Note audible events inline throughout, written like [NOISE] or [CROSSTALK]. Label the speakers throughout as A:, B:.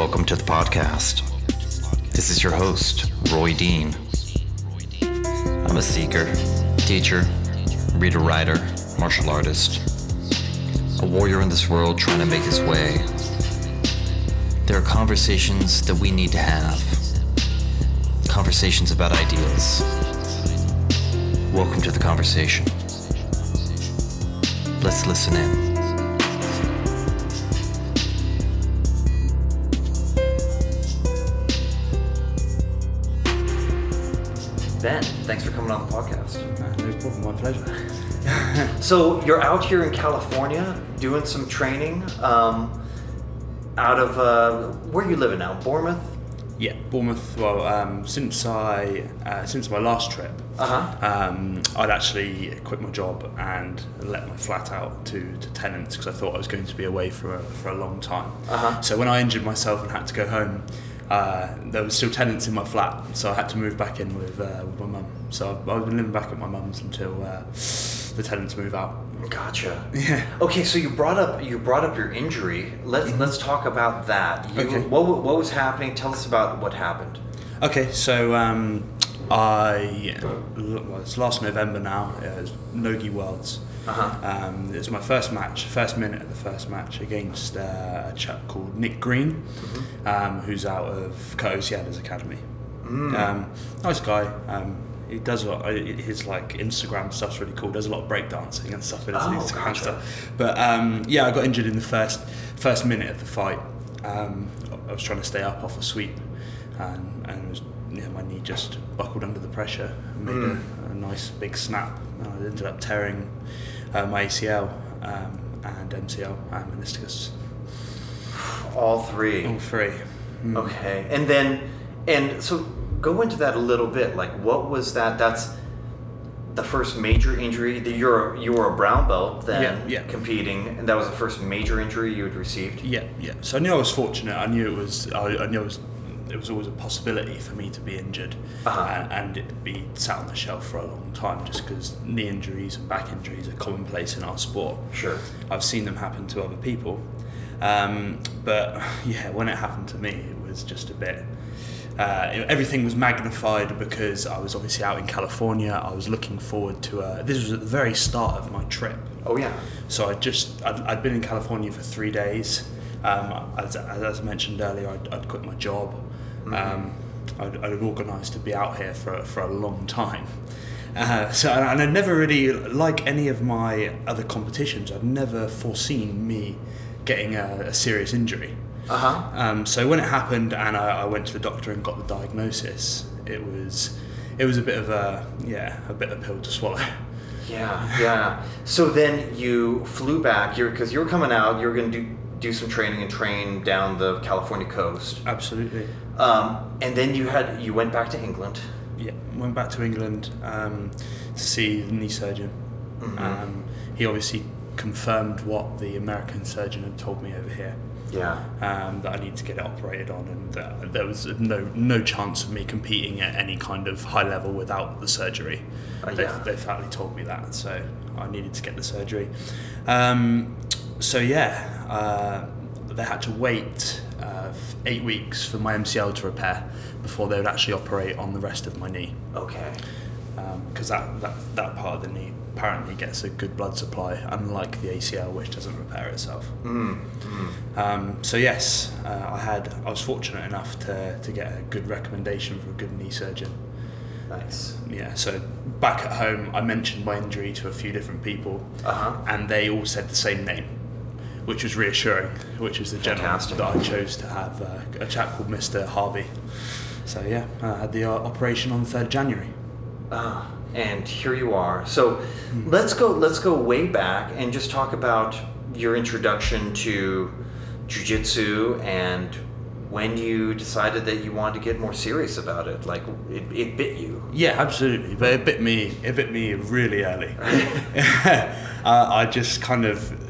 A: Welcome to the podcast. This is your host, Roy Dean. I'm a seeker, teacher, reader writer, martial artist, a warrior in this world trying to make his way. There are conversations that we need to have, conversations about ideas. Welcome to the conversation. Let's listen in. Thanks for coming on the podcast.
B: Uh, No problem, my pleasure. [LAUGHS]
A: So you're out here in California doing some training um, out of uh, where you living now? Bournemouth.
B: Yeah, Bournemouth. Well, um, since I uh, since my last trip,
A: Uh-huh.
B: um, I'd actually quit my job and let my flat out to, to tenants because I thought I was going to be away for a, for a long time.
A: Uh-huh.
B: So when I injured myself and had to go home, uh, there was still tenants in my flat, so I had to move back in with uh, with my mum. So I've, I've been living back at my mum's until uh, the tenants move out.
A: Gotcha.
B: Yeah.
A: Okay, so you brought up you brought up your injury. Let's let's talk about that. You,
B: Okay.
A: What what was happening? Tell us about what happened.
B: Okay, so um, I well, it's last November now. It was Nogi Worlds.
A: Uh-huh.
B: Um, it was my first match, first minute of the first match against uh, a chap called Nick Green, um, who's out of Coasiada's academy. Um, nice guy. Um, he does a lot. uh, His like Instagram stuff's really cool. Does a lot of breakdancing and stuff in his
A: Oh,
B: Instagram
A: gotcha.
B: stuff. But um, yeah, I got injured in the first first minute of the fight. Um, I was trying to stay up off a sweep, and, and was, yeah, my knee just buckled under the pressure and made
A: Mm.
B: a, a nice big snap. I ended up tearing uh, my ACL um, and MCL and meniscus,
A: All three.
B: all three. Mm.
A: Okay, and then and so go into that a little bit. Like, what was that? That's the first major injury. that You're you were a brown belt then
B: Yeah, yeah.
A: competing, and that was the first major injury you had received.
B: Yeah, yeah. So I knew I was fortunate. I knew it was. I, I knew it was. It was always a possibility for me to be injured
A: Uh-huh.
B: and, and it be sat on the shelf for a long time, just because knee injuries and back injuries are commonplace in our sport.
A: Sure.
B: I've seen them happen to other people, um, but [LAUGHS] yeah, when it happened to me, it was just a bit. Uh, it- everything was magnified because I was obviously out in California. I was looking forward to. A, this was at the very start of my trip.
A: Oh yeah.
B: So I just I'd, I'd been in California for three days. Um, as, as I mentioned earlier, I'd, I'd quit my job. Um, I'd, I'd organised to be out here for for a long time. Uh, so and I'd never really like any of my other competitions. I'd never foreseen me getting a, a serious injury.
A: Uh huh.
B: Um, so when it happened and I, I went to the doctor and got the diagnosis, it was it was a bit of a yeah a bit of a pill to swallow.
A: Yeah, yeah. So then you flew back. You're because you were coming out. You were going to do do some training and train down the California coast.
B: Absolutely.
A: Um, and then you had you went back to England.
B: Yeah, went back to England um, to see the knee surgeon.
A: Mhm.
B: Um, he obviously confirmed what the American surgeon had told me over here.
A: Yeah.
B: Um, that I need to get it operated on, and that there was no no chance of me competing at any kind of high level without the surgery.
A: Uh,
B: they,
A: yeah.
B: they flatly told me that, so I needed to get the surgery. Um, so yeah, uh, they had to wait uh, eight weeks for my MCL to repair before they would actually operate on the rest of my knee
A: Okay.
B: because that, that that part of the knee apparently gets a good blood supply, unlike the ACL, which doesn't repair itself.
A: Mm. mm.
B: Um, so yes, uh, I had I was fortunate enough to, to get a good recommendation for a good knee surgeon.
A: Nice.
B: Yeah, so back at home, I mentioned my injury to a few different people,
A: Uh huh.
B: and they all said the same name, which was reassuring. Which was the gentleman
A: Fantastic.
B: that I chose to have uh, a chap called Mister Harvey. So yeah, I had the uh, operation on the third January.
A: Ah, and here you are. So let's go. Let's go way back and just talk about your introduction to jujitsu and when you decided that you wanted to get more serious about it. Like it, it bit you.
B: Yeah, absolutely. But it bit me. It bit me really early. [LAUGHS] [LAUGHS] uh, I just kind of,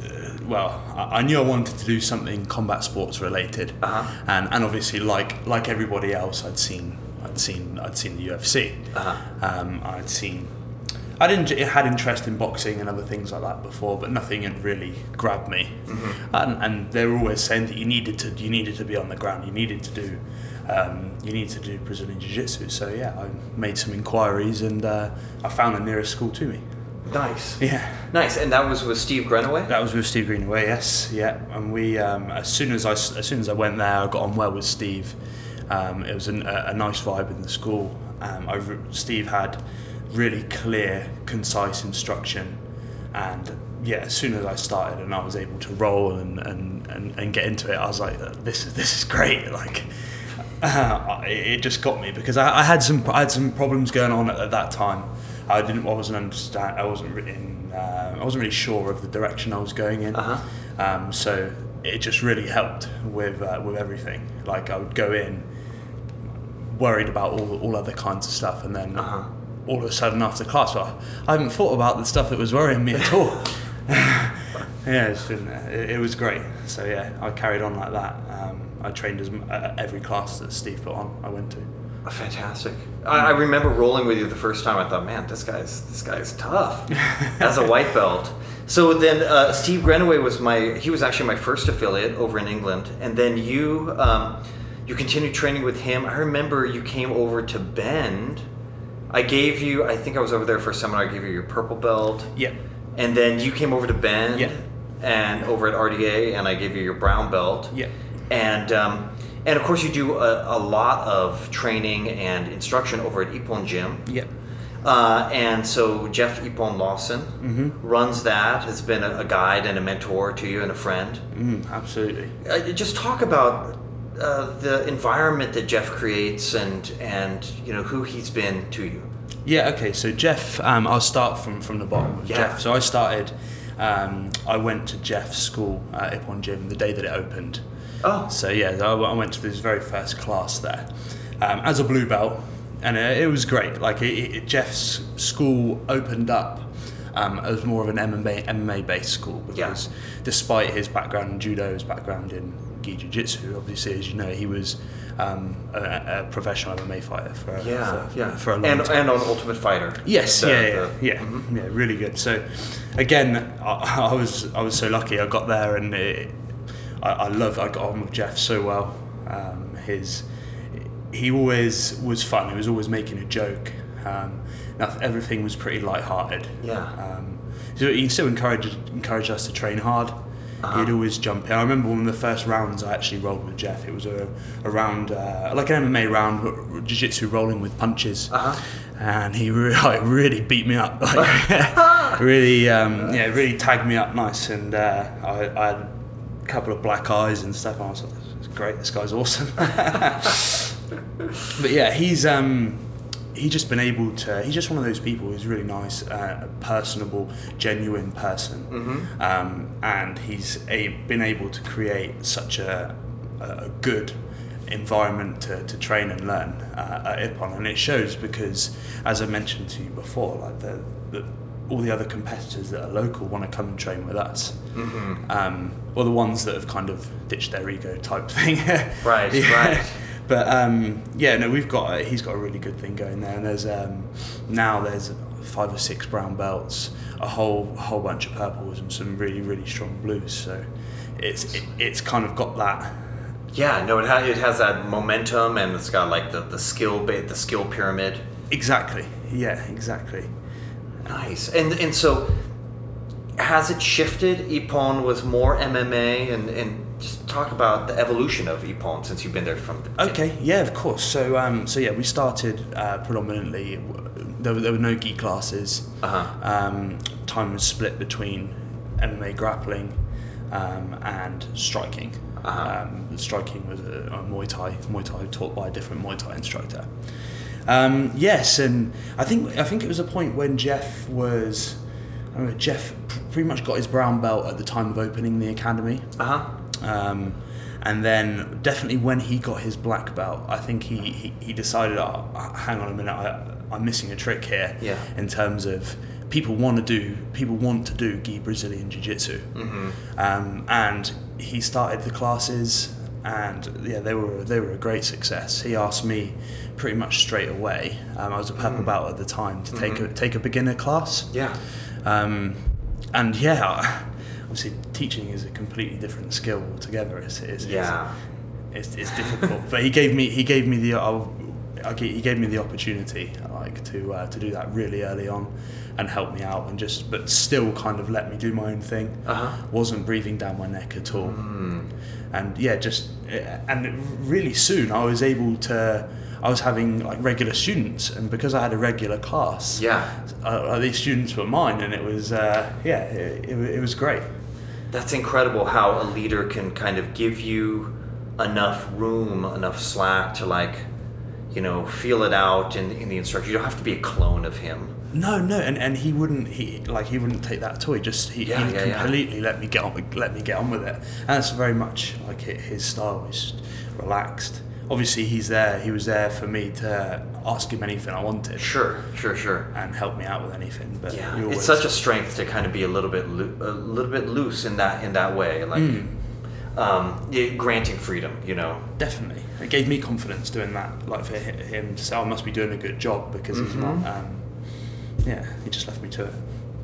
B: well, I I knew I wanted to do something combat sports related,
A: Uh-huh.
B: and and obviously, like like everybody else, I'd seen I'd seen I'd seen the UFC.
A: Uh-huh.
B: Um, I'd seen I didn't I had interest in boxing and other things like that before, but nothing had really grabbed me.
A: Mm-hmm.
B: And, and they were always saying that you needed to you needed to be on the ground, you needed to do um, you need to do Brazilian Jiu Jitsu. So yeah, I made some inquiries and uh, I found the nearest school to me.
A: Nice.
B: Yeah.
A: Nice. And that was with Steve Greenaway?
B: That was with Steve Greenaway, yes, yeah. And we, um, as soon as I, as soon as I went there, I got on well with Steve. Um, it was an, a, a nice vibe in the school. Um, I, Steve had really clear, concise instruction, and yeah, as soon as I started and I was able to roll and, and, and, and get into it, I was like, this is this is great. [LAUGHS] Like, [LAUGHS] uh, it, it just got me because I, I had some I had some problems going on at, at that time. I didn't I wasn't understand I wasn't really in, uh, I wasn't really sure of the direction I was going in.
A: Uh-huh.
B: Um, so it just really helped with uh, with everything. Like I would go in worried about all, all other kinds of stuff, and then
A: Uh-huh.
B: all of a sudden after class, well, I haven't thought about the stuff that was worrying me at all. [LAUGHS] [LAUGHS] yeah, it's been, it, it was great. So yeah, I carried on like that. Um, I trained as at every class that Steve put on. I went to.
A: Fantastic. I, I remember rolling with you the first time. I thought, man, this guy's this guy's tough [LAUGHS] as a white belt. So then uh, Steve Greenaway was my he was actually my first affiliate over in England, and then you um, you continued training with him. I remember you came over to Bend. I gave you. I think I was over there for a seminar. I gave you your purple belt,
B: Yeah.
A: and then you came over to Bend.
B: Yeah.
A: And over at RDA, and I gave you your brown belt
B: Yeah.
A: and um, and of course you do a, a lot of training and instruction over at Ippon Gym.
B: Yeah.
A: Uh, and so Jeff Ippon Lawson
B: Mm-hmm.
A: runs that. Has been a, a guide and a mentor to you and a friend.
B: Mm, absolutely.
A: Uh, just talk about uh, the environment that Jeff creates and and you know who he's been to you.
B: Yeah, okay. So Jeff, um, I'll start from, from the bottom
A: Yeah.
B: Jeff. So I started, um, I went to Jeff's school at Ippon Gym the day that it opened.
A: Oh,
B: So yeah, I, went to this very first class there um, as a blue belt, and it, it was great. Like it, it, Jeff's school opened up um, as more of an MMA MMA based school because despite his background in judo, his background in gi jiu-jitsu, obviously as you know, he was um, a, a professional MMA fighter for
A: yeah,
B: for,
A: yeah.
B: for a long
A: and
B: time.
A: and on Ultimate Fighter.
B: Yes,
A: The-
B: yeah, yeah,
A: the-
B: yeah, yeah, really good. So, again, I, [LAUGHS] I was I was so lucky. I got there, and it, I, I love. I got on with Jeff so well. Um, his he always was fun. He was always making a joke. Um, everything was pretty light-hearted.
A: Yeah.
B: Um, so he still encouraged encouraged us to train hard.
A: Uh-huh.
B: He'd always jump in. I remember one of the first rounds I actually rolled with Jeff. It was a, a round, uh, like an MMA round, but jiu-jitsu rolling with punches
A: Uh-huh.
B: and he really, [LAUGHS] like, really beat me up. Like, [LAUGHS] [LAUGHS] really, um, yeah, really tagged me up nice, and uh, I, I couple of black eyes and stuff. And I was like, "This great. This guy's awesome." [LAUGHS] but yeah, he's um, he's just been able to. He's just one of those people who's really nice, uh, personable, genuine person,
A: Mm-hmm.
B: um, and he's a, been able to create such a, a good environment to, to train and learn uh, at Ippon, and it shows because, as I mentioned to you before, like the, the all the other competitors that are local want to come and train with us.
A: Mm-hmm.
B: Um, or the ones that have kind of ditched their ego type thing. [LAUGHS]
A: Right,
B: Yeah.
A: right.
B: But um, yeah, no, we've got a, he's got a really good thing going there, and there's um, now there's five or six brown belts, a whole a whole bunch of purples, and some really really strong blues. So it's it, it's kind of got that.
A: Yeah, no, it, ha- it has that momentum, and it's got like the, the skill ba- the skill pyramid.
B: Exactly. Yeah. Exactly.
A: Nice. And and so has it shifted? Ippon was more MMA, and and just talk about the evolution of Ippon since you've been there from the
B: Okay, yeah, of course. So, um, so yeah, we started uh, predominantly. There were, there were no gi classes.
A: Uh-huh.
B: Um, time was split between MMA grappling um, and striking.
A: Uh-huh.
B: Um, striking was a, a Muay Thai, Muay Thai taught by a different Muay Thai instructor. Um, yes, and I think I think it was a point when Jeff was. I don't know, Jeff pretty much got his brown belt at the time of opening the academy.
A: Uh huh.
B: Um, and then definitely when he got his black belt, I think he, he, he decided, oh, hang on a minute, I, I'm missing a trick here.
A: Yeah.
B: In terms of people want to do people want to do gi Brazilian Jiu Jitsu,
A: Mm-hmm.
B: um, and he started the classes and yeah, they were they were a great success. He asked me pretty much straight away. Um, I was a purple belt at the time to take a take a beginner class.
A: Yeah.
B: Um, and yeah, obviously teaching is a completely different skill altogether. It's, it's,
A: Yeah.
B: it's, it's, it's difficult. but he gave me he gave me the I'll, I g- he gave me the opportunity like to uh, to do that really early on and help me out and just but still kind of let me do my own thing.
A: Uh-huh.
B: Wasn't breathing down my neck at all.
A: Mm.
B: And yeah, just and really soon I was able to. I was having like regular students, and because I had a regular class,
A: Yeah.
B: uh, these students were mine, and it was uh, yeah, it, it, it was great.
A: That's incredible how a leader can kind of give you enough room, enough slack to like, you know, feel it out in, in the instructor. You don't have to be a clone of him.
B: No, no, and, and he wouldn't he like he wouldn't take that at all. He just he,
A: Yeah,
B: he
A: yeah, yeah.
B: completely let me get on let me get on with it, and that's very much like hi- his style. He's relaxed. Obviously, he's there. He was there for me to ask him anything I wanted
A: Sure, sure, sure.
B: and help me out with anything. But
A: Yeah,
B: always,
A: it's such a strength to kind of be a little bit loo- a little bit loose in that in that way, like
B: Mm.
A: um, yeah, granting freedom. You know.
B: definitely it gave me confidence doing that. Like for him to say, "I must be doing a good job," because he's not.
A: Mhm.
B: Um, yeah, he just left me to it.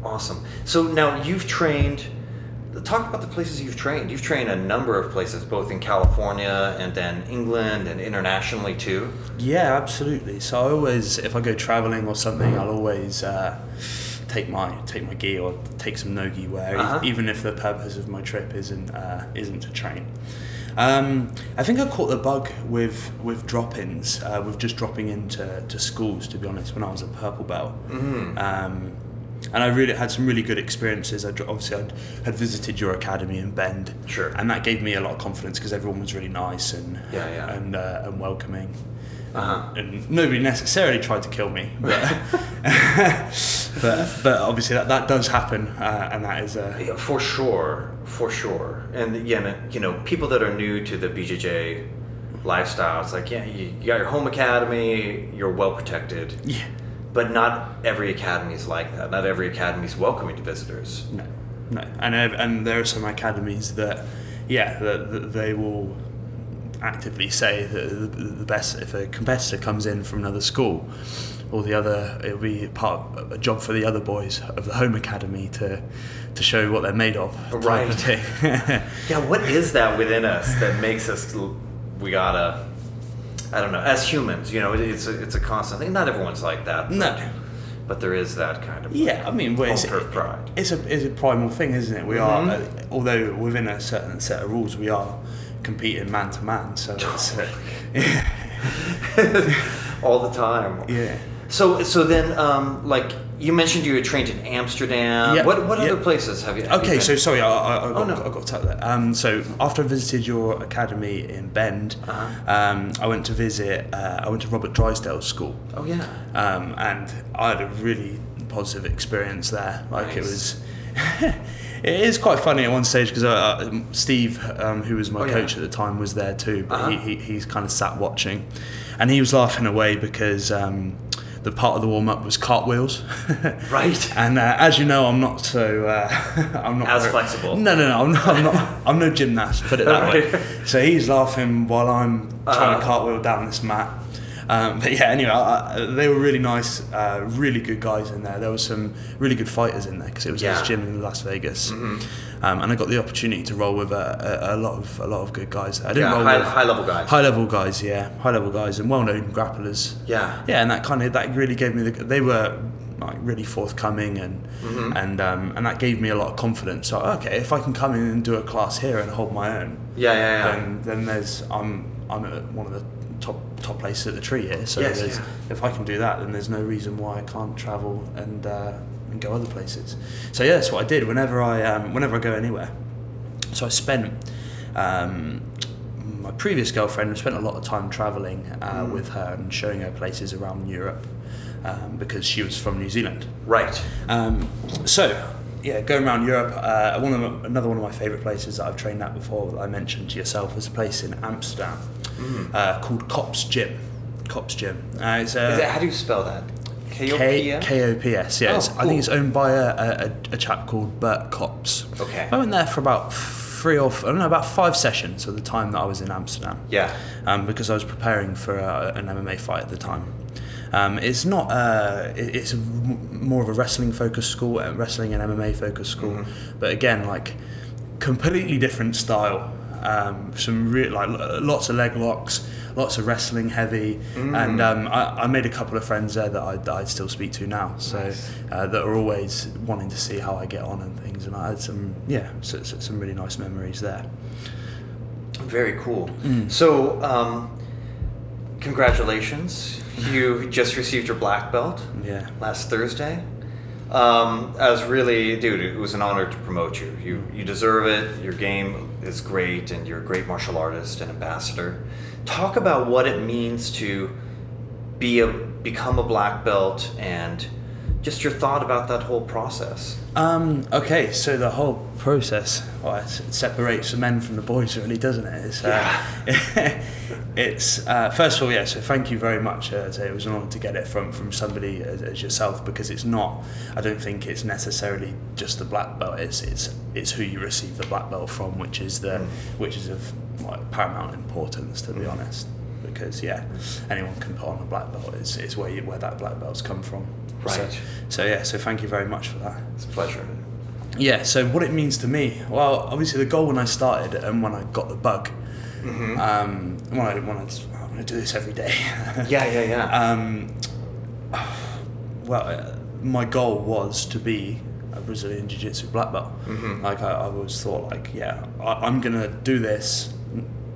A: Awesome. So now you've trained. Talk about the places you've trained. You've trained a number of places, both in California and then England and internationally too.
B: Yeah, absolutely. So I always, if I go traveling or something, I'll always uh, take my take my gear or take some no gi wear,
A: Uh-huh.
B: even if the purpose of my trip isn't uh, isn't to train. Um, I think I caught the bug with with drop-ins, uh, with just dropping into to schools. To be honest, when I was a purple belt,
A: Mm.
B: um, and I really had some really good experiences. I obviously I'd, had visited your academy in Bend,
A: Sure.
B: and that gave me a lot of confidence because everyone was really nice and
A: Yeah, yeah.
B: and uh, and welcoming.
A: Uh-huh.
B: And nobody necessarily tried to kill me, but [LAUGHS] but, but obviously that, that does happen, uh, and that is a
A: Yeah, For sure, for sure. And yeah, you know, people that are new to the BJJ lifestyle, it's like, yeah, you, you got your home academy, you're well protected,
B: yeah
A: but not every academy is like that. Not every academy is welcoming to visitors.
B: no no and uh, and there are some academies that yeah that, that they will actively say that the, best if a competitor comes in from another school or the other it'll be part of a job for the other boys of the home academy to to show what they're made of type of
A: Right. [LAUGHS] Yeah, what is that within us that makes us, we gotta, I don't know, as humans, you know, it, it's a, it's a constant thing. Not everyone's like that.
B: no
A: But there is that kind of.
B: Yeah, I mean, well, it's,
A: turf pride.
B: it's a it's a primal thing, isn't it? We
A: Mhm.
B: are, uh, although within a certain set of rules, we are competing man to man. So it's, uh, [LAUGHS] [LAUGHS]
A: All the time.
B: yeah.
A: So, so then, um, like you mentioned, you were trained in Amsterdam.
B: Yeah,
A: What what
B: yeah.
A: other places have you? have you
B: Okay,
A: been?
B: so sorry, I, I, I, got,
A: Oh, no.
B: I got to that. Um, so after I visited your academy in Bend,
A: Uh-huh.
B: um, I went to visit. Uh, I went to Robert Drysdale's school.
A: Oh yeah.
B: um, and I had a really positive experience there. Like it was, [LAUGHS] it is quite funny at one stage because uh, uh, Steve, um, who was my
A: Oh, yeah.
B: coach at the time, was there too. But
A: Uh-huh.
B: he, he he's kind of sat watching, and he was laughing away because. Um, the part of the warm up was cartwheels, [LAUGHS]
A: Right.
B: And uh, as you know, I'm not so uh, [LAUGHS] I'm not
A: As
B: very-
A: flexible.
B: No, no, no. I'm not. I'm, not, I'm no gymnast. Put it that [LAUGHS] way. So he's laughing while I'm trying
A: Uh-huh.
B: to cartwheel down this mat. Um, but yeah, anyway, I, I, they were really nice, uh, really good guys in there. There were some really good fighters in there because it was
A: Yeah.
B: his gym in Las Vegas,
A: Mhm.
B: um, and I got the opportunity to roll with a, a, a lot of a lot of good guys. I didn't
A: Yeah,
B: roll
A: high,
B: with
A: high level guys.
B: high level guys, yeah, high level guys, and well known grapplers.
A: Yeah.
B: Yeah, and that kind of that really gave me the. They were like really forthcoming and
A: Mhm.
B: and um, and that gave me a lot of confidence. So okay, if I can come in and do a class here and hold my own,
A: Yeah, yeah, yeah.
B: then then there's I'm I'm at one of the top top places at the tree here. So
A: Yes, yeah.
B: if I can do that, then there's no reason why I can't travel and uh, and go other places. So yeah, that's what I did whenever I um, whenever I go anywhere. So I spent. Um, my previous girlfriend I spent a lot of time traveling uh,
A: Mm.
B: with her and showing her places around Europe um, because she was from New Zealand.
A: Right.
B: Um, so, yeah, going around Europe, uh, one of another one of my favourite places that I've trained at before that I mentioned to yourself is a place in Amsterdam
A: Mm.
B: uh, called Kops Gym. Kops Gym. Uh, it's a
A: Is that, how do you spell that? K O P S.
B: K O P S. Yeah,
A: Oh,
B: it's, I think it's owned by a, a, a chap called Bert Kops.
A: Okay.
B: I went there for about three or f- I don't know about five sessions at the time that I was in Amsterdam.
A: Yeah.
B: Um, because I was preparing for uh, an MMA fight at the time. Um, it's not. Uh, it's more of a wrestling focused school, uh, wrestling and MMA focused school. But again, like completely different style. Um, some real like lots of leg locks, lots of wrestling heavy, and um, I, I made a couple of friends there that I, that I still speak to now. So uh, that are always wanting to see how I get on and things, and I had some yeah, so, so some really nice memories there.
A: Very cool. So, um, congratulations. [LAUGHS] You just received your black belt
B: Yeah.
A: last Thursday. Um, I was really, dude, it was an honor to promote you. You, you deserve it. Your game is great, and you're a great martial artist and ambassador. Talk about what it means to be a become a black belt, and just your thought about that whole process.
B: Um, okay, so the whole process well, it separates the men from the boys, really, doesn't it? It's, uh, [LAUGHS] it's uh, first of all, yeah. So thank you very much. Uh, it was an honour to get it from from somebody as, as yourself because it's not. I don't think it's necessarily just the black belt. It's it's it's who you receive the black belt from, which is the which is of like, paramount importance, to be honest. Because yeah, anyone can put on a black belt. It's, it's where you, where that black belt's come from. So,
A: Right.
B: so yeah, so thank you very much for that.
A: It's a pleasure.
B: Yeah, so what it means to me, well, obviously the goal when I started and when I got the bug, um, when I when I, I'm to do this every day. [LAUGHS]
A: Yeah, yeah, yeah.
B: um, well, uh, my goal was to be a Brazilian Jiu Jitsu black belt. Like I, I always thought, like yeah, I, I'm going to do this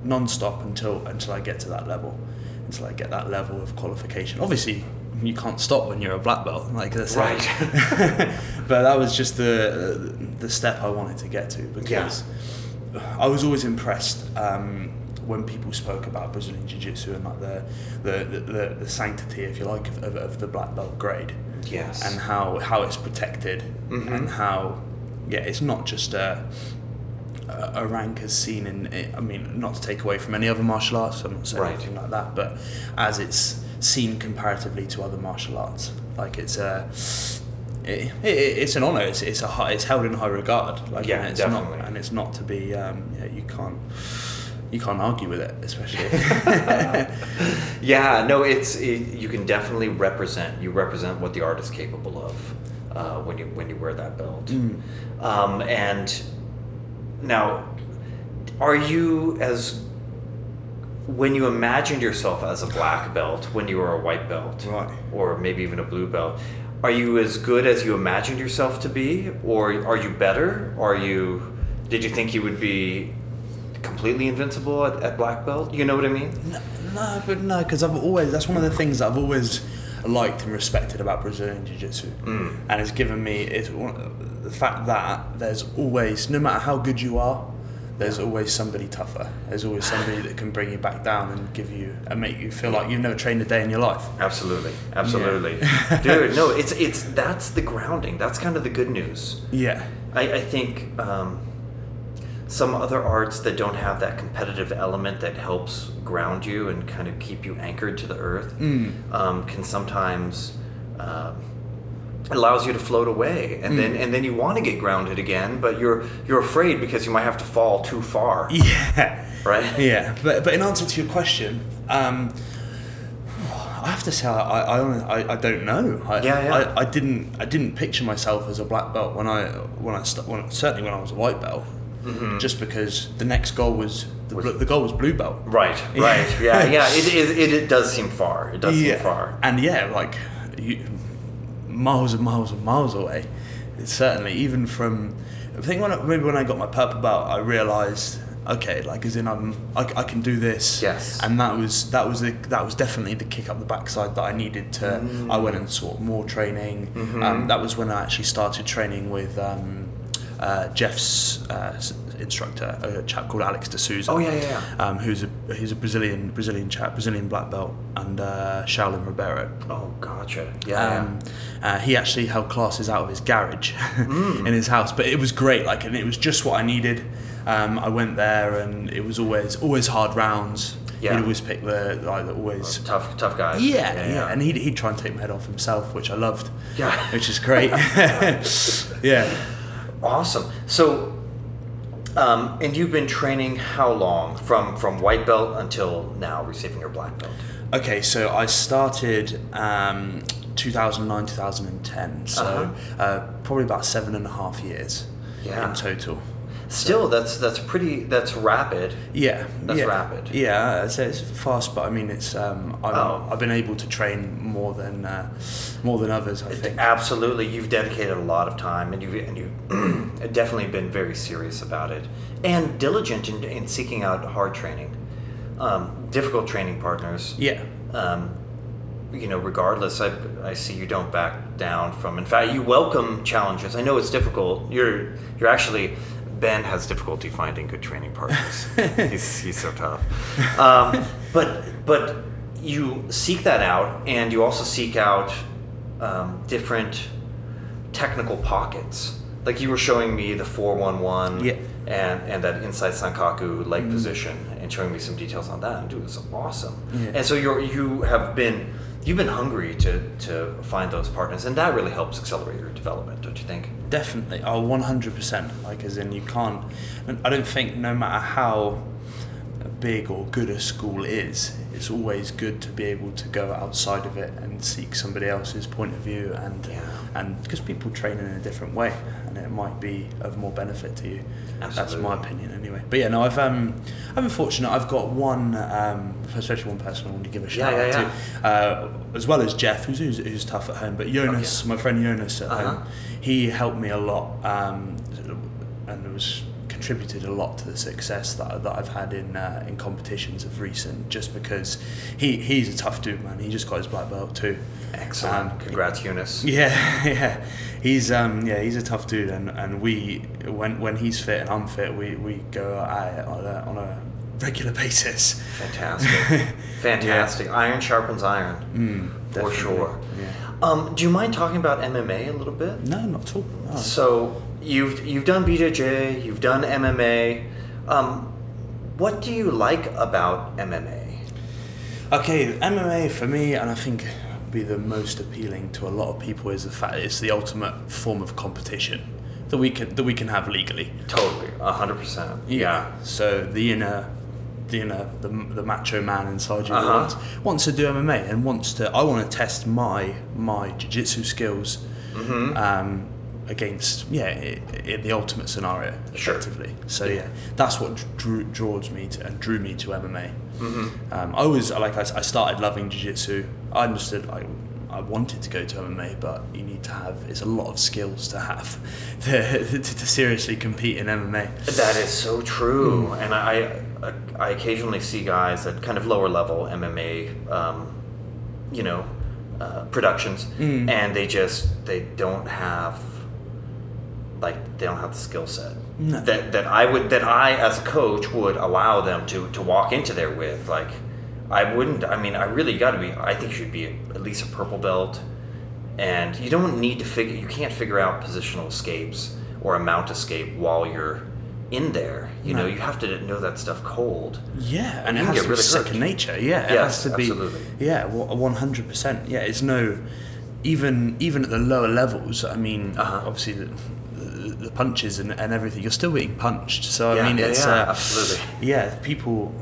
B: non-stop until until I get to that level, until I get that level of qualification. Obviously, you can't stop when you're a black belt. Like that's
A: Right. [LAUGHS]
B: but that was just the the step I wanted to get to because I was always impressed um, when people spoke about Brazilian Jiu Jitsu and like the the, the, the, sanctity, if you like, of, of, of the black belt grade
A: yes.
B: and how how it's protected
A: Mhm.
B: and how yeah it's not just a a a rank as seen in I mean not to take away from any other martial arts I'm not saying
A: Right.
B: anything like that but as it's seen comparatively to other martial arts like it's a it, it, it's an honor it's, it's a high, it's held in high regard like
A: Yeah,
B: and it's
A: definitely.
B: not and it's not to be um, yeah you can't you can't argue with it especially [LAUGHS]
A: Yeah, no, it's it, you can definitely represent. You represent what the art is capable of uh, when you when you wear that belt.
B: Mm.
A: Um, and now, are you as when you imagined yourself as a black belt when you were a white belt,
B: Right.
A: or maybe even a blue belt? Are you as good as you imagined yourself to be, or are you better? Are you? Did you think you would be completely invincible at, at black belt? You know what I mean?
B: No, no, but no, because I've always that's one of the things that I've always liked and respected about Brazilian Jiu Jitsu,
A: Mm.
B: and it's given me it's one, the fact that there's always no matter how good you are, there's always somebody tougher. There's always somebody that can bring you back down and give you and make you feel like you've never trained a day in your life.
A: Absolutely, absolutely, [LAUGHS] dude. No, it's it's that's the grounding. That's kind of the good news.
B: Yeah,
A: I, I think um, some other arts that don't have that competitive element that helps ground you and kind of keep you anchored to the earth
B: Mm.
A: um, can sometimes um, allows you to float away, and then and then you want to get grounded again, but you're you're afraid because you might have to fall too far, [LAUGHS]
B: yeah,
A: right?
B: yeah. But but in answer to your question. Um, I have to say, I, I, I, don't know. I,
A: Yeah, yeah.
B: I, I didn't, I didn't picture myself as a black belt when I, when I, st- when, certainly when I was a white belt. Mm-hmm. Just because the next goal was the,
A: Was-
B: the goal was blue belt.
A: Right, [LAUGHS] right, yeah, yeah. It, it, it, it does seem far. It does seem far.
B: And yeah, like you, miles and miles and miles away. It's certainly even from. I think when I, maybe when I got my purple belt, I realised okay, like as in I'm I, I can do this.
A: Yes.
B: And that was that was the, that was definitely the kick up the backside that I needed to. I went and sought more training.
A: Mm-hmm.
B: Um, that was when I actually started training with. Um, uh, Jeff's uh, instructor, a chap called Alex de Souza
A: Oh, yeah, yeah, yeah.
B: um, who's a he's a Brazilian Brazilian chap, Brazilian black belt, and uh, Shaolin Ribeiro.
A: Oh, gotcha. Yeah,
B: Um, uh, he actually held classes out of his garage [LAUGHS] in his house, but it was great. Like, and it was just what I needed. Um, I went there, and it was always always hard rounds.
A: Yeah.
B: He'd always pick the like the always.
A: yeah. Tough, tough guys.
B: Yeah, yeah, and he'd, he'd try and take my head off himself, which I loved.
A: Yeah.
B: which is great. [LAUGHS] [LAUGHS] yeah,
A: Awesome. So, Um, and you've been training how long? From from white belt until now, receiving your black belt.
B: Okay, so I started um, 2009, 2010. So
A: Uh-huh.
B: uh, probably about seven and a half years
A: Yeah.
B: in total.
A: Still, that's that's pretty. That's rapid.
B: Yeah,
A: That's
B: yeah.
A: rapid.
B: Yeah, say it's fast, but I mean, it's um, I'm,
A: Oh.
B: I've been able to train more than uh, more than others. I think.
A: Absolutely, you've dedicated a lot of time, and you've and you've [CLEARS THROAT] definitely been very serious about it, and diligent in, in seeking out hard training, um, difficult training partners.
B: Yeah,
A: Um, you know, regardless, I, I see you don't back down from. In fact, you welcome challenges. I know it's difficult. You're you're actually Ben has difficulty finding good training partners. [LAUGHS] he's he's so tough. Um, but but you seek that out, and you also seek out um, different technical pockets. Like you were showing me the four one one and and that inside sankaku leg position and showing me some details on that and dude it's awesome
B: Yeah.
A: and so you're you have been you've been hungry to to find those partners and that really helps accelerate your development don't you think
B: definitely. Oh, one hundred percent. Like, as in, you can't. I don't think no matter how big or good a school is, it's always good to be able to go outside of it and seek somebody else's point of view and
A: Yeah.
B: And because people train in a different way and it might be of more benefit to you. That's my opinion anyway. But yeah, no, I've um, I've been fortunate. I've got one, um, especially one person I want to give a shout
A: yeah,
B: out to, uh, as well as Jeff, who's, who's who's tough at home. But Jonas, my friend Jonas at
A: Uh-huh.
B: home, he helped me a lot, um, and it was contributed a lot to the success that, that I've had in uh, in competitions of recent. Just because he he's a tough dude, man. He just got his black belt too.
A: excellent
B: Um,
A: congrats Jonas [LAUGHS]
B: Yeah, yeah. He's um yeah he's a tough dude, and, and we when when he's fit and I'm fit, we, we go at it on a, on a regular [LAUGHS] basis.
A: fantastic [LAUGHS] fantastic iron sharpens iron
B: Mm,
A: for sure
B: Yeah.
A: um, do you mind talking about mma a little bit
B: No, not at all. No.
A: So you've you've done BJJ, you've done MMA. Um, what do you like about MMA?
B: Okay, MMA for me, and I think be the most appealing to a lot of people is the fact that it's the ultimate form of competition that we can that we can have legally.
A: Totally, hundred percent. Yeah.
B: So the inner, the inner, the, the macho man inside you
A: Uh-huh.
B: wants, wants to do MMA and wants to. I want to test my my jiu-jitsu skills
A: Mm-hmm.
B: um, against yeah in the ultimate scenario
A: Sure.
B: So
A: Yeah.
B: yeah, that's what drew, draws me to and drew me to MMA.
A: Mm-hmm.
B: Um, I was like I, I started loving jiu-jitsu. I understood I, I wanted to go to MMA, but you need to have it's a lot of skills to have [LAUGHS] to, to, to seriously compete in MMA.
A: That is so true, and I, I I occasionally see guys at kind of lower level MMA, um, you know, uh, productions,
B: Mm.
A: and they just they don't have like they don't have the skill set
B: No.
A: that that I would that I as a coach would allow them to to walk into there with like. I wouldn't. I mean, I really got to be. I think you should be at least a purple belt, and you don't need to figure. You can't figure out positional escapes or a mount escape while you're in there. You know, you have to know that stuff cold.
B: Yeah, and it has
A: get
B: to be
A: really hurt.
B: second nature. Yeah, it
A: Yes,
B: has to be.
A: absolutely.
B: Yeah, one hundred percent. Yeah, it's no, even even at the lower levels. I mean,
A: Uh-huh.
B: obviously the, the, punches and, and everything. You're still being punched. So
A: Yeah,
B: I mean,
A: yeah,
B: it's
A: yeah,
B: uh,
A: absolutely.
B: Yeah, people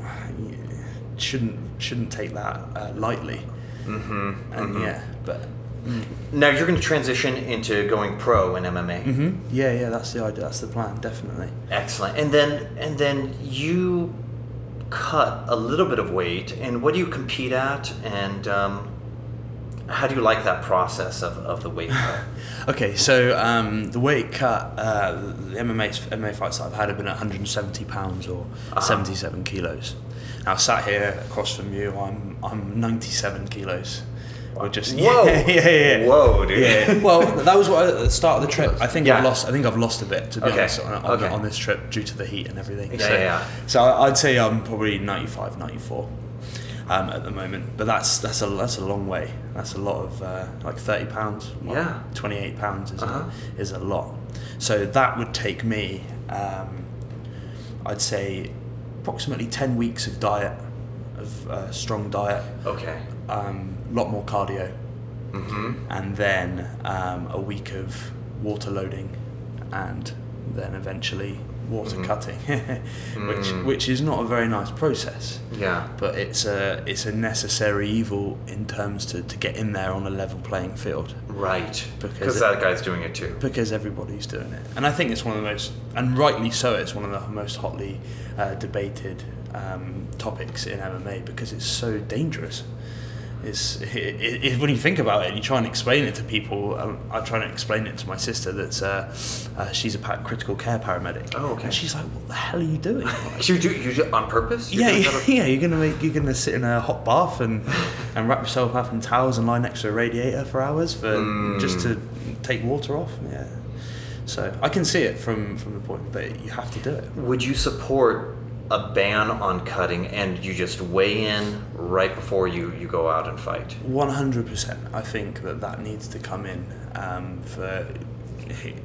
B: shouldn't shouldn't take that uh, lightly.
A: Mm-hmm.
B: And yeah, but
A: Now you're going to transition into going pro in MMA.
B: hmm yeah, yeah, that's the idea. That's the plan. Definitely.
A: Excellent. And then and then you cut a little bit of weight. And what do you compete at? And um, how do you like that process of, of the weight cut? [LAUGHS]
B: Okay, so um, the weight cut, uh, the MMA, MMA fights that I've had have been at 170 pounds or
A: Uh-huh.
B: 77 kilos. Now, sat here across from you, I'm I'm 97 kilos. Or just [LAUGHS]
A: Whoa.
B: yeah, yeah, yeah.
A: Whoa, dude.
B: Yeah. [LAUGHS] Well, that was what I, at the start of the trip. I think
A: Yeah.
B: I've lost. I think I've lost a bit to be
A: Okay,
B: honest on, on,
A: okay.
B: on this trip due to the heat and everything.
A: Yeah,
B: so,
A: yeah,
B: so I'd say I'm probably 95, 94 um, at the moment. But that's that's a that's a long way. That's a lot of uh, like 30 pounds. well,
A: Yeah.
B: 28 pounds is
A: Uh-huh.
B: a, is a lot. So that would take me, um, I'd say, approximately 10 weeks of diet, of uh, strong diet,
A: Okay.
B: a um, lot more cardio,
A: Mm-hmm.
B: and then um, a week of water loading, and then eventually water
A: Mhm.
B: cutting, [LAUGHS] which
A: Mm.
B: which is not a very nice process.
A: Yeah.
B: But it's a it's a necessary evil in terms to, to get in there on a level playing field
A: Right.
B: Because
A: Because
B: it-
A: that guy's doing it too.
B: because everybody's doing it, and I think it's one of the most and rightly so. It's one of the most hotly uh, debated um, topics in MMA because it's so dangerous. It's it, it, when you think about it and you try and explain it to people. Um, I try and explain it to my sister that's uh, uh, she's a critical care paramedic.
A: Oh, okay.
B: And she's like, "What the hell are you doing?"
A: You do you do on purpose? You're
B: yeah, yeah,
A: that
B: yeah. You're gonna make, you're gonna sit in a hot bath and and wrap yourself up in towels and lie next to a radiator for hours for just to take water off. Yeah. So I can see it from from the point, but you have to do it.
A: Would you support a ban on cutting and you just weigh in right before you, you go out and fight?
B: One hundred percent. I think that that needs to come in. Um, for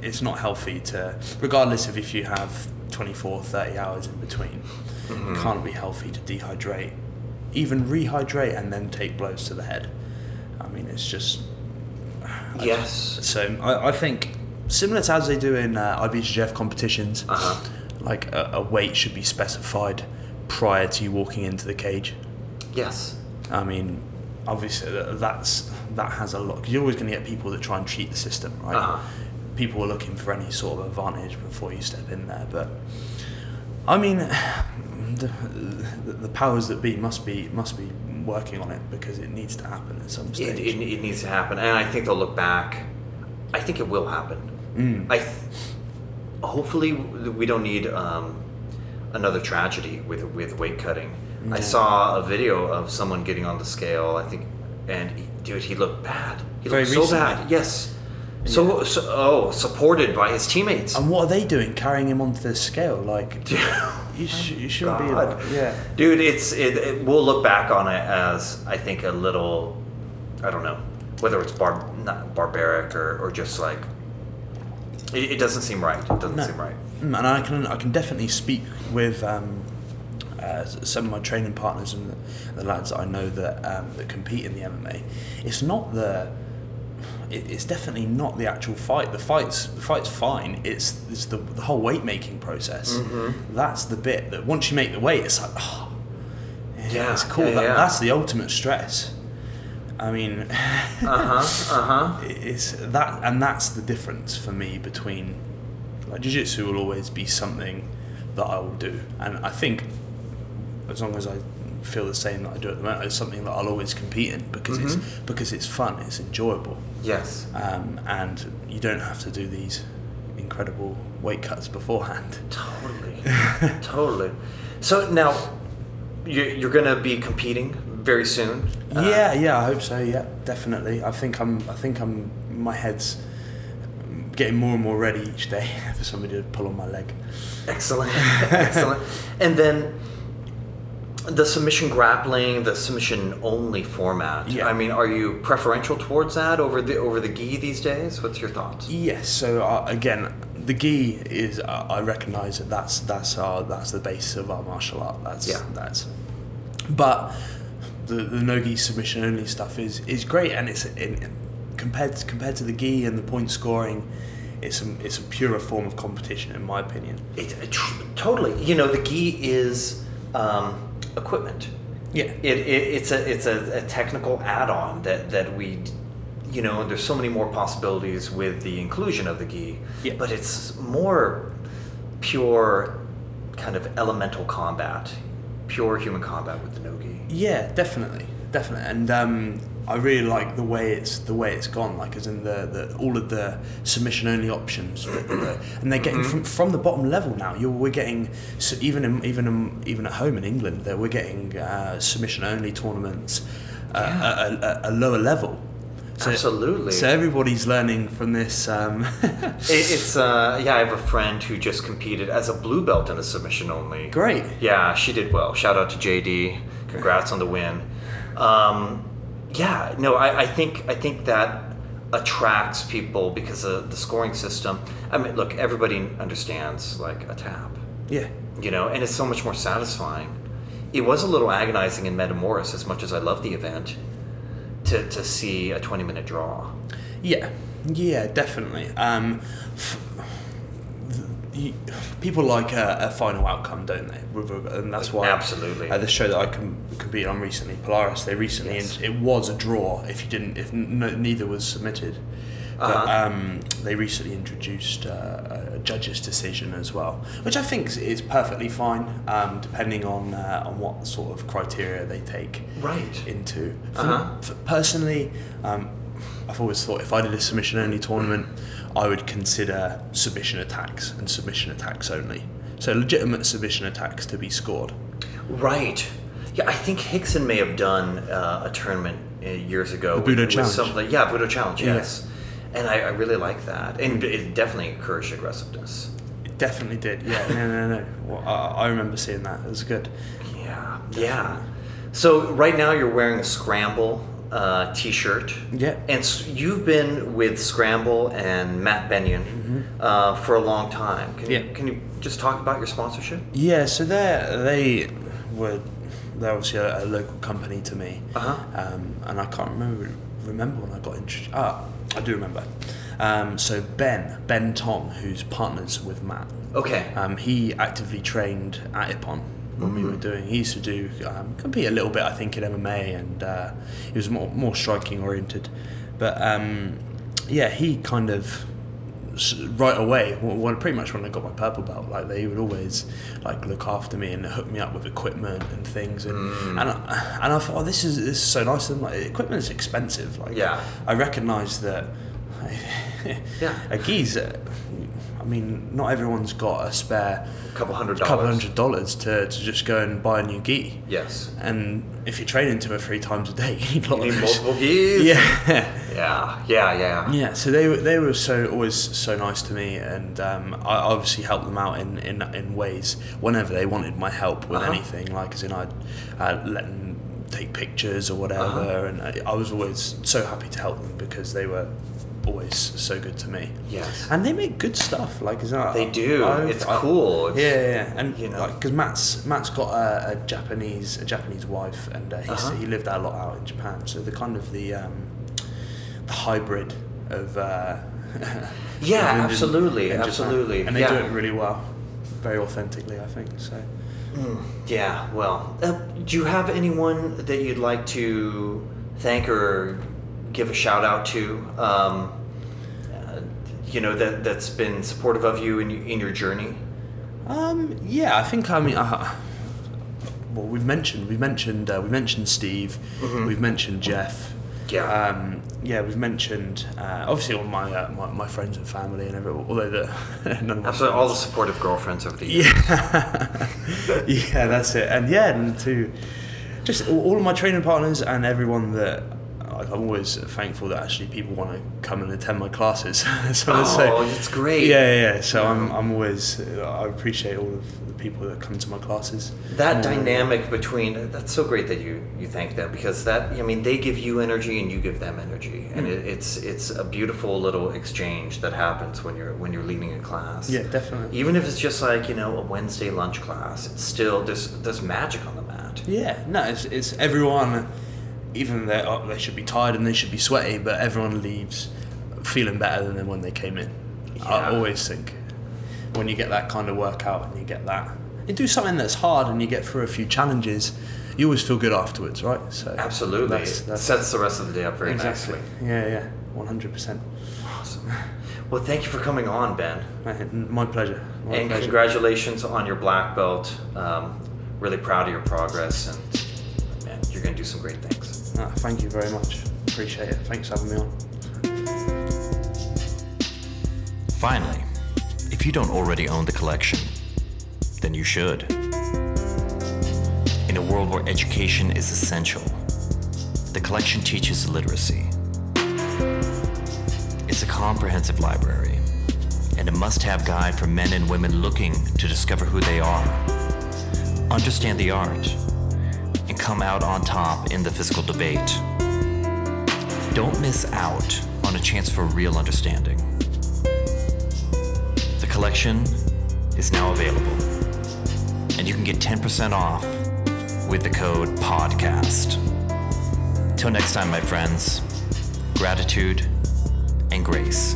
B: it's not healthy to, regardless of if you have 24, 30 hours in between. It can't be healthy to dehydrate, even rehydrate and then take blows to the head. I mean, it's just
A: Yes.
B: So I, I think similar to as they do in uh, IBJJF competitions,
A: Uh-huh.
B: Like a, a weight should be specified prior to you walking into the cage.
A: Yes.
B: I mean, obviously that's that has a lot. Cause you're always going to get people that try and cheat the system, right?
A: Uh-huh.
B: People are looking for any sort of advantage before you step in there, but I mean, [SIGHS] the, the, powers that be must be must be working on it because it needs to happen at some
A: It,
B: stage.
A: it, it needs to happen, and I think they'll look back. I think it will happen.
B: Mm.
A: I th- hopefully we don't need um, another tragedy with with weight cutting. I saw a video of someone getting on the scale. I think, and he, dude, he looked bad. He
B: Very
A: looked so
B: recently.
A: bad. Yes. So, so oh, supported by his teammates.
B: And what are they doing? Carrying him onto the scale? Like, [LAUGHS] you, sh- you shouldn't be like, yeah.
A: Dude, it's it, it. We'll look back on it as I think a little, I don't know, whether it's bar not barbaric or, or just like. It, it doesn't seem right. It doesn't
B: No.
A: seem right.
B: Mm, And I can I can definitely speak with um, uh, some of my training partners and the, the lads that I know that um, that compete in the MMA. It's not the it, it's definitely not the actual fight. The fight's the fight's fine. It's it's the, the whole weight making process. That's the bit that once you make the weight, it's like oh, yeah,
A: Yeah,
B: it's cool.
A: yeah,
B: that,
A: yeah.
B: That's the ultimate stress. I mean, [LAUGHS]
A: Uh huh. Uh huh.
B: it's that and that's the difference for me between like jiu-jitsu will always be something that I will do and I think as long as I feel the same that I do at the moment it's something that I'll always compete in because it's because it's fun it's enjoyable
A: Yes.
B: um, and you don't have to do these incredible weight cuts beforehand [LAUGHS]
A: Totally. totally. So now, you're, you're going to be competing very soon. Uh,
B: yeah yeah I hope so yeah definitely I think I'm I think I'm my head's getting more and more ready each day [LAUGHS] for somebody to pull on my leg
A: Excellent. [LAUGHS] Excellent. And then the submission grappling, the submission only format.
B: Yeah.
A: I mean, are you preferential towards that over the over the gi these days? What's your thoughts?
B: Yes. So uh, again, the gi is uh, I recognise that that's that's our that's the base of our martial art. That's
A: Yeah.
B: that's. But the the no gi submission only stuff is is great, and it's in, compared to, compared to the gi and the point scoring, it's a it's a purer form of competition in my opinion.
A: It, it tr- totally. You know, the gi is um, equipment.
B: Yeah.
A: It, it it's a it's a, a technical add-on that that we, you know, there's so many more possibilities with the inclusion of the gi.
B: Yeah.
A: But it's more pure, kind of elemental combat, pure human combat with the no gi.
B: Yeah, definitely, definitely, and um, I really like the way it's the way it's gone. Like, as in the, the all of the submission only options, the, the, and they're getting from from the bottom level now. You're we're getting so even in, even in, even at home in England, that we're getting uh, submission only tournaments uh,
A: Yeah.
B: at a lower level. So,
A: Absolutely.
B: So everybody's learning from this. Um, [LAUGHS]
A: It, it's uh, yeah. I have a friend who just competed as a blue belt in a submission only.
B: Great.
A: Yeah, she did well. Shout out to JD. Congrats on the win. Um, yeah, no, I, I think I think that attracts people because of the scoring system. I mean, look, everybody understands like a tap,
B: yeah.
A: you know, and it's so much more satisfying. It was a little agonizing in Metamoris, as much as I love the event, to, to see a 20 minute draw.
B: Yeah, yeah, definitely. Um, f- you, people like a, a final outcome, don't they? And that's why
A: Absolutely.
B: uh, the show that I com- competed on recently, Polaris, they recently
A: Yes.
B: it was a draw if you didn't if no, neither was submitted. But
A: Uh-huh.
B: um, they recently introduced uh, a judge's decision as well, which I think is, perfectly fine, um, depending on uh, on what sort of criteria they take
A: Right.
B: into. For,
A: Uh-huh.
B: for personally, um, I've always thought if I did a submission only tournament, I would consider submission attacks and submission attacks only. So legitimate submission attacks to be scored.
A: Right. Yeah, I think Rickson may have done uh, a tournament uh, years ago.
B: The Budo Challenge.
A: something- yeah, Budo Challenge. Yes. And I, I really like that, and it definitely encouraged aggressiveness.
B: It definitely did. Yeah, [LAUGHS] no, no, no. Well, I, I remember seeing that. It was good.
A: Yeah. Yeah. So right now you're wearing a Scramble uh, T-shirt.
B: Yeah.
A: And s- you've been with Scramble and Matt Benyon uh, for a long time. Can you,
B: Mm-hmm. Yeah.
A: Can you just talk about your sponsorship?
B: Yeah, so they they were they're obviously a, a local company to me,
A: Uh-huh.
B: um, and I can't remember remember when I got introduced. Ah, I do remember. Um, so Ben Ben Tong, who's partners with Matt,
A: Okay.
B: um, he actively trained at Ippon when we were doing. He used to do um, compete a little bit, I think, in MMA, and uh, he was more more striking oriented. But um, yeah, he kind of right away, when, pretty much when I got my purple belt, like they would always like look after me and hook me up with equipment and things, and and, I, and I thought, oh, this is this is so nice. And like, equipment is expensive. Like,
A: Yeah.
B: I recognise that. [LAUGHS]
A: Yeah.
B: a geese. uh, I mean, not everyone's got a spare
A: A couple hundred dollars.
B: couple hundred dollars to, to just go and buy a new gi.
A: Yes.
B: And if you're training to it three times a day, [LAUGHS] you need
A: You need multiple gears. [LAUGHS]
B: Yeah.
A: Yeah. Yeah. Yeah.
B: Yeah, so they were they were so always so nice to me, and um, I obviously helped them out in, in, in ways whenever they wanted my help with
A: Uh-huh.
B: anything, like as in I'd uh, let them take pictures or whatever,
A: Uh-huh.
B: and I, I was always so happy to help them because they were always so good to me.
A: Yes.
B: and they make good stuff. Like as in,
A: They do. It's cool. It's-
B: yeah, yeah, yeah, and
A: you know.
B: know, like because Matt's Matt's got a, a Japanese a Japanese wife, and uh,
A: Uh-huh.
B: he lived a lot out in Japan. So the kind of the um, the hybrid of uh, [LAUGHS]
A: Yeah,
B: England and-
A: absolutely,
B: Japan.
A: absolutely,
B: and they do it really well, very authentically, I think. So
A: Yeah, well, uh, do you have anyone that you'd like to thank or give a shout out to? Um, uh, you know that that's been supportive of you in in your journey.
B: Um, yeah, I think I mean, uh, well, we've mentioned we've mentioned uh, we mentioned Steve, we've mentioned Jeff.
A: Yeah.
B: Um, yeah, we've mentioned uh, obviously all my, uh, my my friends and family and everyone. Although the [LAUGHS] none of
A: Absolutely, all the supportive girlfriends over the years.
B: yeah, [LAUGHS] yeah, that's it. And yeah, and to just all all of my training partners and everyone that. Like, I'm always thankful that actually people want to come and attend my classes. [LAUGHS] so,
A: Oh,
B: so-
A: it's great.
B: Yeah, yeah. yeah. So I'm, I'm always, I appreciate all of the people that come to my classes.
A: That
B: Um,
A: dynamic between that's so great that you you thank them because that I mean they give you energy and you give them energy and it, it's it's a beautiful little exchange that happens when you're when you're leading a class.
B: Yeah, definitely.
A: Even if it's just like you know a Wednesday lunch class, it's still there's there's magic on the mat.
B: Yeah, no, it's, it's everyone, even they oh, they should be tired and they should be sweaty, but everyone leaves feeling better than when they came in.
A: Yeah.
B: I always think when you get that kind of workout and you get that, you do something that's hard and you get through a few challenges, you always feel good afterwards, right? So
A: Absolutely,
B: that's, that's
A: sets the rest of the day up very
B: exactly.
A: nicely.
B: Yeah, yeah, one hundred percent.
A: Awesome. Well, thank you for coming on, Ben,
B: My pleasure. My
A: and
B: pleasure.
A: congratulations on your black belt. Um, really proud of your progress, and man, you're gonna do some great things.
B: Ah, thank you very much. Appreciate it. Thanks for having me on.
C: Finally, if you don't already own the collection, then you should. In a world where education is essential, the collection teaches literacy. It's a comprehensive library and a must have guide for men and women looking to discover who they are, understand the art, come out on top in the fiscal debate. Don't miss out on a chance for real understanding. The collection is now available, and you can get 10% off with the code PODCAST. Till next time, my friends, gratitude and grace.